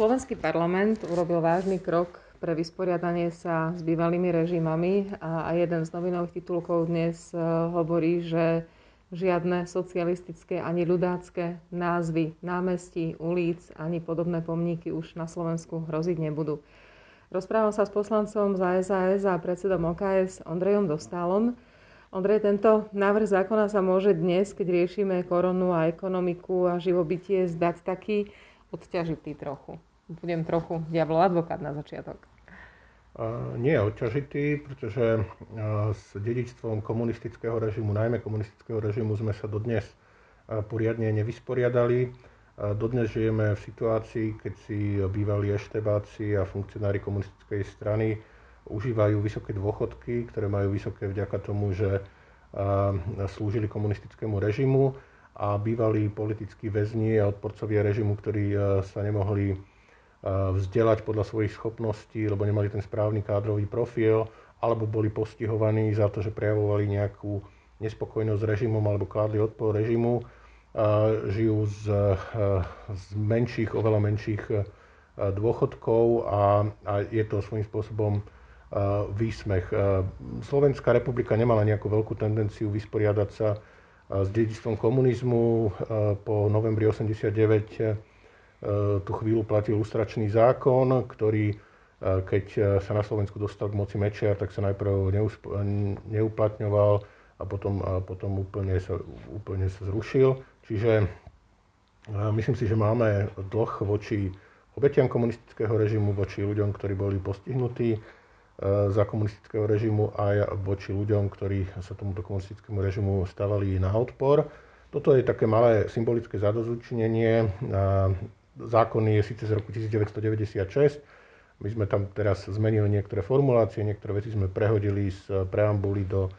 Slovenský parlament urobil vážny krok pre vysporiadanie sa s bývalými režimami a, jeden z novinových titulkov dnes uh, hovorí, že žiadne socialistické ani ľudácké názvy námestí, ulic ani podobné pomníky už na Slovensku hroziť nebudú. Rozprával sa s poslancom za SAS a predsedom OKS Ondrejom Dostálom. Ondrej, tento návrh zákona sa môže dnes, keď riešime koronu a ekonomiku a živobytie, zdať taký odťažitý trochu. Budem trochu diablov advokát na začiatok. Nie je odťažitý, pretože s dedičstvom komunistického režimu, najmä komunistického režimu, sme sa dodnes poriadne nevysporiadali. Dodnes žijeme v situácii, keď si bývalí eštebáci a funkcionári komunistickej strany užívajú vysoké dôchodky, ktoré majú vysoké vďaka tomu, že slúžili komunistickému režimu a bývalí politickí väzni a odporcovia režimu, ktorí sa nemohli vzdelať podľa svojich schopností, lebo nemali ten správny kádrový profil, alebo boli postihovaní za to, že prejavovali nejakú nespokojnosť s režimom alebo kládli odpor režimu žijú z, z menších, oveľa menších dôchodkov a, a je to svojím spôsobom výsmech. Slovenská republika nemala nejakú veľkú tendenciu vysporiadať sa s dedičstvom komunizmu. Po novembri 89 tú chvíľu platil lustračný zákon, ktorý keď sa na Slovensku dostal k moci Mečiar, tak sa najprv neuplatňoval a potom, a potom úplne, sa, úplne sa zrušil. Čiže myslím si, že máme dlh voči obetiam komunistického režimu, voči ľuďom, ktorí boli postihnutí za komunistického režimu a voči ľuďom, ktorí sa tomuto komunistickému režimu stavali na odpor. Toto je také malé symbolické zadozučinenie. Zákon je síce z roku 1996. My sme tam teraz zmenili niektoré formulácie, niektoré veci sme prehodili z preambuly do,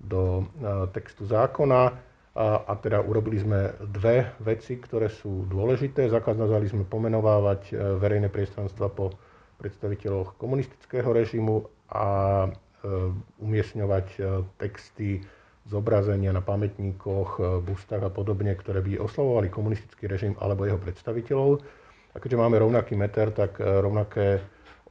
do e, textu zákona a, a teda urobili sme dve veci, ktoré sú dôležité. Zakázali sme pomenovávať e, verejné priestranstva po predstaviteľoch komunistického režimu a e, umiestňovať texty, zobrazenia na pamätníkoch, bustách a podobne, ktoré by oslavovali komunistický režim alebo jeho predstaviteľov. A keďže máme rovnaký meter, tak rovnaké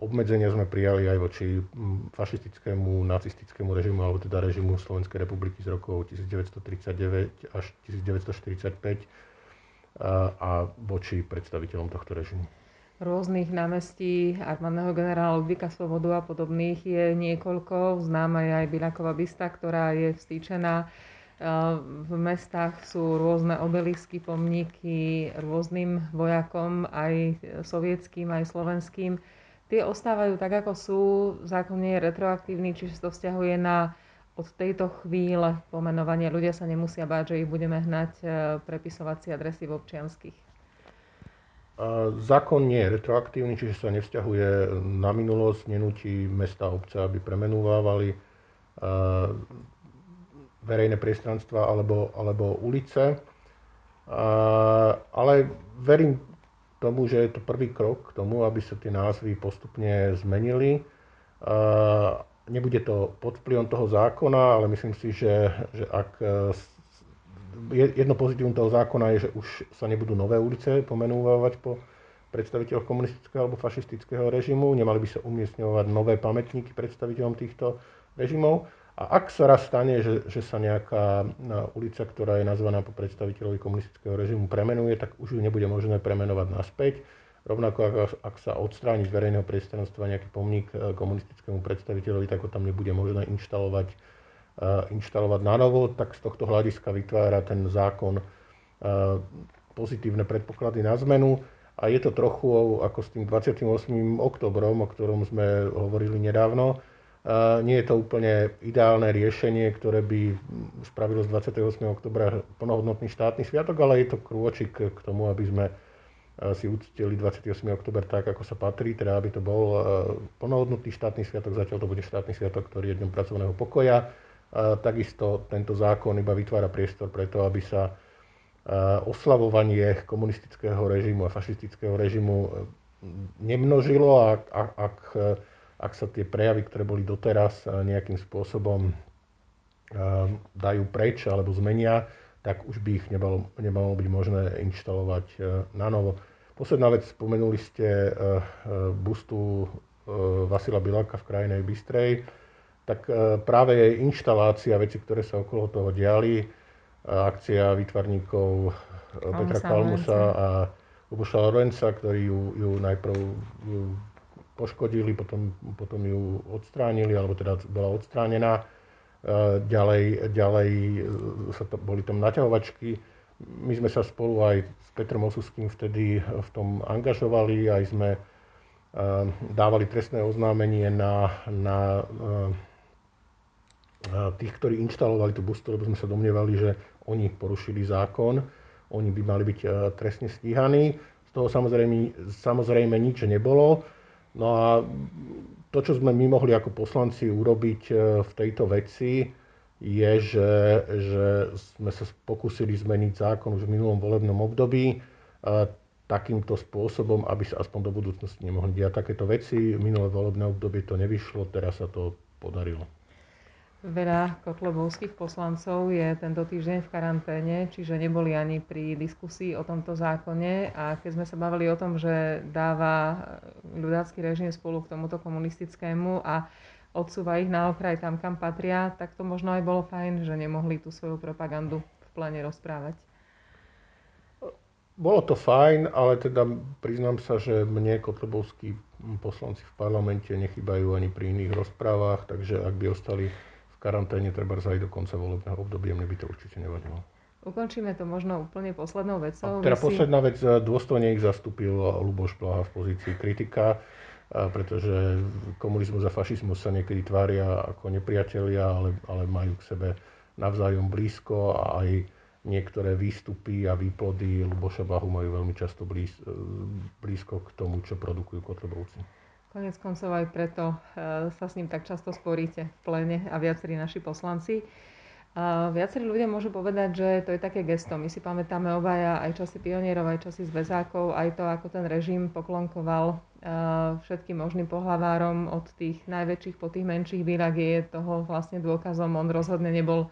obmedzenia sme prijali aj voči mm, fašistickému, nacistickému režimu, alebo teda režimu Slovenskej republiky z rokov 1939 až 1945 a, a voči predstaviteľom tohto režimu. Rôznych námestí armádneho generála Ludvíka Svobodu a podobných je niekoľko. Známa je aj Bilaková bysta, ktorá je vstýčená. V mestách sú rôzne obelisky, pomníky rôznym vojakom, aj sovietským, aj slovenským tie ostávajú tak, ako sú. Zákon nie je retroaktívny, čiže to vzťahuje na od tejto chvíle pomenovanie. Ľudia sa nemusia báť, že ich budeme hnať e, prepisovací adresy v občianských. Zákon nie je retroaktívny, čiže sa nevzťahuje na minulosť, nenúti mesta a obce, aby premenúvávali verejné priestranstva alebo, alebo ulice. Ale verím tomu, že je to prvý krok k tomu, aby sa tie názvy postupne zmenili. Nebude to pod vplyvom toho zákona, ale myslím si, že, že ak e, jedno pozitívum toho zákona je, že už sa nebudú nové ulice pomenúvať po predstaviteľoch komunistického alebo fašistického režimu, nemali by sa umiestňovať nové pamätníky predstaviteľom týchto režimov a ak sa raz stane, že, že sa nejaká ulica, ktorá je nazvaná po predstaviteľovi komunistického režimu, premenuje, tak už ju nebude možné premenovať naspäť. Rovnako ak, ak sa odstráni z verejného priestranstva nejaký pomník e, komunistickému predstaviteľovi, tak ho tam nebude možné inštalovať, inštalovať na novo, tak z tohto hľadiska vytvára ten zákon uh, pozitívne predpoklady na zmenu. A je to trochu ako s tým 28. oktobrom, o ktorom sme hovorili nedávno, nie je to úplne ideálne riešenie, ktoré by spravilo z 28. oktobra plnohodnotný štátny sviatok, ale je to krôčik k tomu, aby sme si uctili 28. oktober tak, ako sa patrí, teda aby to bol plnohodnotný štátny sviatok, zatiaľ to bude štátny sviatok, ktorý je dňom pracovného pokoja. Takisto tento zákon iba vytvára priestor preto, aby sa oslavovanie komunistického režimu a fašistického režimu nemnožilo, ak, ak, ak ak sa tie prejavy, ktoré boli doteraz eh, nejakým spôsobom dajú preč alebo zmenia, tak už by ich nebalo, nebalo byť možné inštalovať na novo. Posledná vec, spomenuli ste bustu Vasila Biláka v krajinej Bystrej, tak práve jej inštalácia, veci, ktoré sa okolo toho diali, akcia výtvarníkov Petra Kalmusa a Luboša Lorenca, ktorí ju, ju najprv poškodili, potom, potom ju odstránili, alebo teda bola odstránená. Ďalej, ďalej sa to, boli tam naťahovačky. My sme sa spolu aj s Petrom Osuským vtedy v tom angažovali, aj sme dávali trestné oznámenie na, na tých, ktorí inštalovali tú bustu, lebo sme sa domnievali, že oni porušili zákon, oni by mali byť trestne stíhaní. Z toho samozrejme, samozrejme nič nebolo. No a to, čo sme my mohli ako poslanci urobiť e, v tejto veci, je, že, že sme sa pokúsili zmeniť zákon už v minulom volebnom období e, takýmto spôsobom, aby sa aspoň do budúcnosti nemohli diať takéto veci. Minulé volebné obdobie to nevyšlo, teraz sa to podarilo. Veľa kotlebovských poslancov je tento týždeň v karanténe, čiže neboli ani pri diskusii o tomto zákone. A keď sme sa bavili o tom, že dáva ľudácky režim spolu k tomuto komunistickému a odsúva ich na okraj tam, kam patria, tak to možno aj bolo fajn, že nemohli tú svoju propagandu v plene rozprávať. Bolo to fajn, ale teda priznám sa, že mne kotlebovskí poslanci v parlamente nechybajú ani pri iných rozprávach, takže ak by ostali karanténe treba aj do konca volebného obdobia, mne by to určite nevadilo. Ukončíme to možno úplne poslednou vecou. A teda si... posledná vec, e, dôstojne ich zastúpil Luboš Blaha v pozícii kritika, e, pretože komunizmus a fašizmus sa niekedy tvária ako nepriatelia, ale, ale majú k sebe navzájom blízko a aj niektoré výstupy a výplody Luboša Blahu majú veľmi často blíz, e, blízko k tomu, čo produkujú Kotlebovci. Konec koncov aj preto eh, sa s ním tak často sporíte v plene a viacerí naši poslanci. A viacerí ľudia môžu povedať, že to je také gesto. My si pamätáme obaja aj časy pionierov, aj časy zväzákov, aj to, ako ten režim poklonkoval eh, všetkým možným pohlavárom od tých najväčších po tých menších výrak je toho vlastne dôkazom. On rozhodne nebol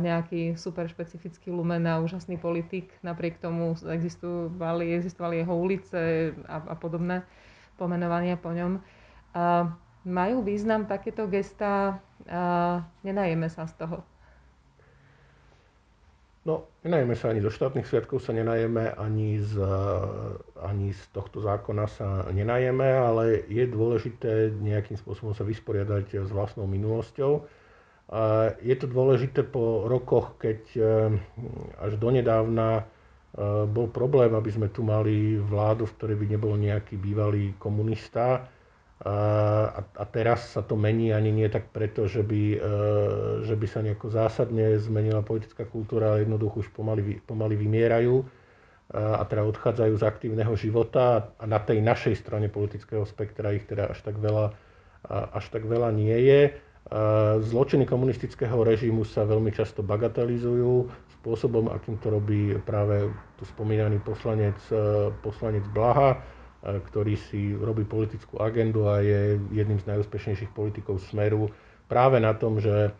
nejaký super špecifický lumen a úžasný politik. Napriek tomu existovali, existovali jeho ulice a, a podobné pomenovania po ňom. Uh, majú význam takéto gesta, uh, nenajeme sa z toho. No, nenajeme sa ani zo štátnych sviatkov, sa nenajeme, ani z, ani z tohto zákona sa nenajeme, ale je dôležité nejakým spôsobom sa vysporiadať s vlastnou minulosťou. Je to dôležité po rokoch, keď až donedávna Eh, bol problém, aby sme tu mali vládu, v ktorej by nebol nejaký bývalý komunista. Eh, a, a teraz sa to mení ani nie tak preto, že by, eh, že by sa nejako zásadne zmenila politická kultúra, ale jednoducho už pomaly, pomaly vymierajú a teda odchádzajú z aktívneho života a na tej našej strane politického spektra ich teda až tak veľa, až tak veľa nie je. Zločiny komunistického režimu sa veľmi často bagatelizujú spôsobom, akým to robí práve tu spomínaný poslanec, e, poslanec Blaha, e, ktorý si robí politickú agendu a je jedným z najúspešnejších politikov Smeru práve na tom, že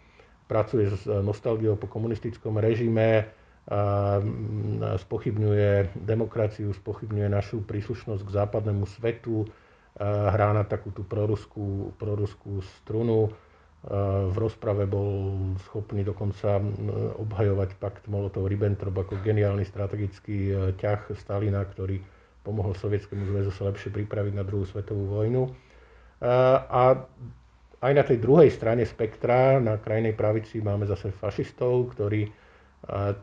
pracuje s nostalgiou po komunistickom režime, spochybňuje demokraciu, spochybňuje našu príslušnosť k západnému svetu, hrá na takú tú proruskú, proruskú strunu, v rozprave bol schopný dokonca obhajovať pakt Molotov-Ribbentrop ako geniálny strategický e, ťah Stalina, ktorý pomohol Sovietskému zväzu sa lepšie pripraviť na druhú svetovú vojnu. E, a aj na tej druhej strane spektra, na krajnej pravici, máme zase fašistov, ktorí e,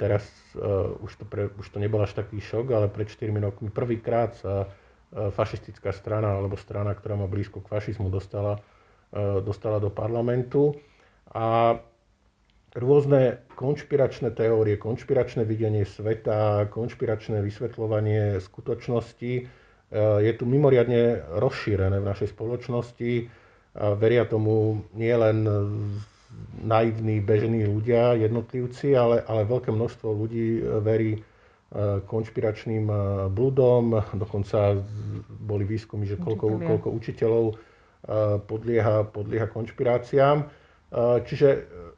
teraz už to, pre, už to nebol až taký šok, ale pred 4 rokmi prvýkrát sa fašistická strana alebo strana, ktorá má blízko k fašizmu, dostala dostala do parlamentu. A rôzne konšpiračné teórie, konšpiračné videnie sveta, konšpiračné vysvetľovanie skutočnosti e, je tu mimoriadne rozšírené v našej spoločnosti. Veria tomu nielen naivní, bežní ľudia, jednotlivci, ale, ale veľké množstvo ľudí verí e, konšpiračným bludom. Dokonca boli výskumy, že koľko, koľko učiteľov podlieha, podlieha konšpiráciám. Čiže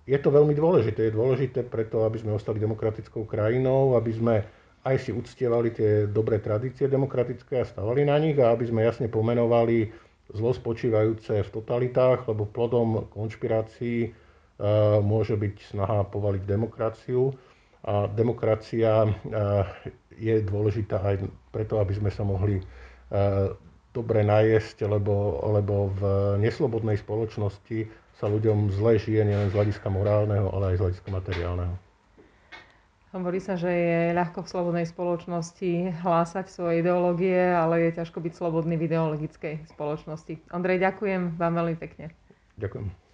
je to veľmi dôležité. Je dôležité preto, aby sme ostali demokratickou krajinou, aby sme aj si uctievali tie dobré tradície demokratické a stavali na nich a aby sme jasne pomenovali zlo spočívajúce v totalitách, lebo plodom konšpirácií môže byť snaha povaliť demokraciu. A demokracia je dôležitá aj preto, aby sme sa mohli dobre najesť, lebo, lebo v neslobodnej spoločnosti sa ľuďom zle žije nielen z hľadiska morálneho, ale aj z hľadiska materiálneho. Hovorí sa, že je ľahko v slobodnej spoločnosti hlásať svoje ideológie, ale je ťažko byť slobodný v ideologickej spoločnosti. Ondrej, ďakujem vám veľmi pekne. Ďakujem.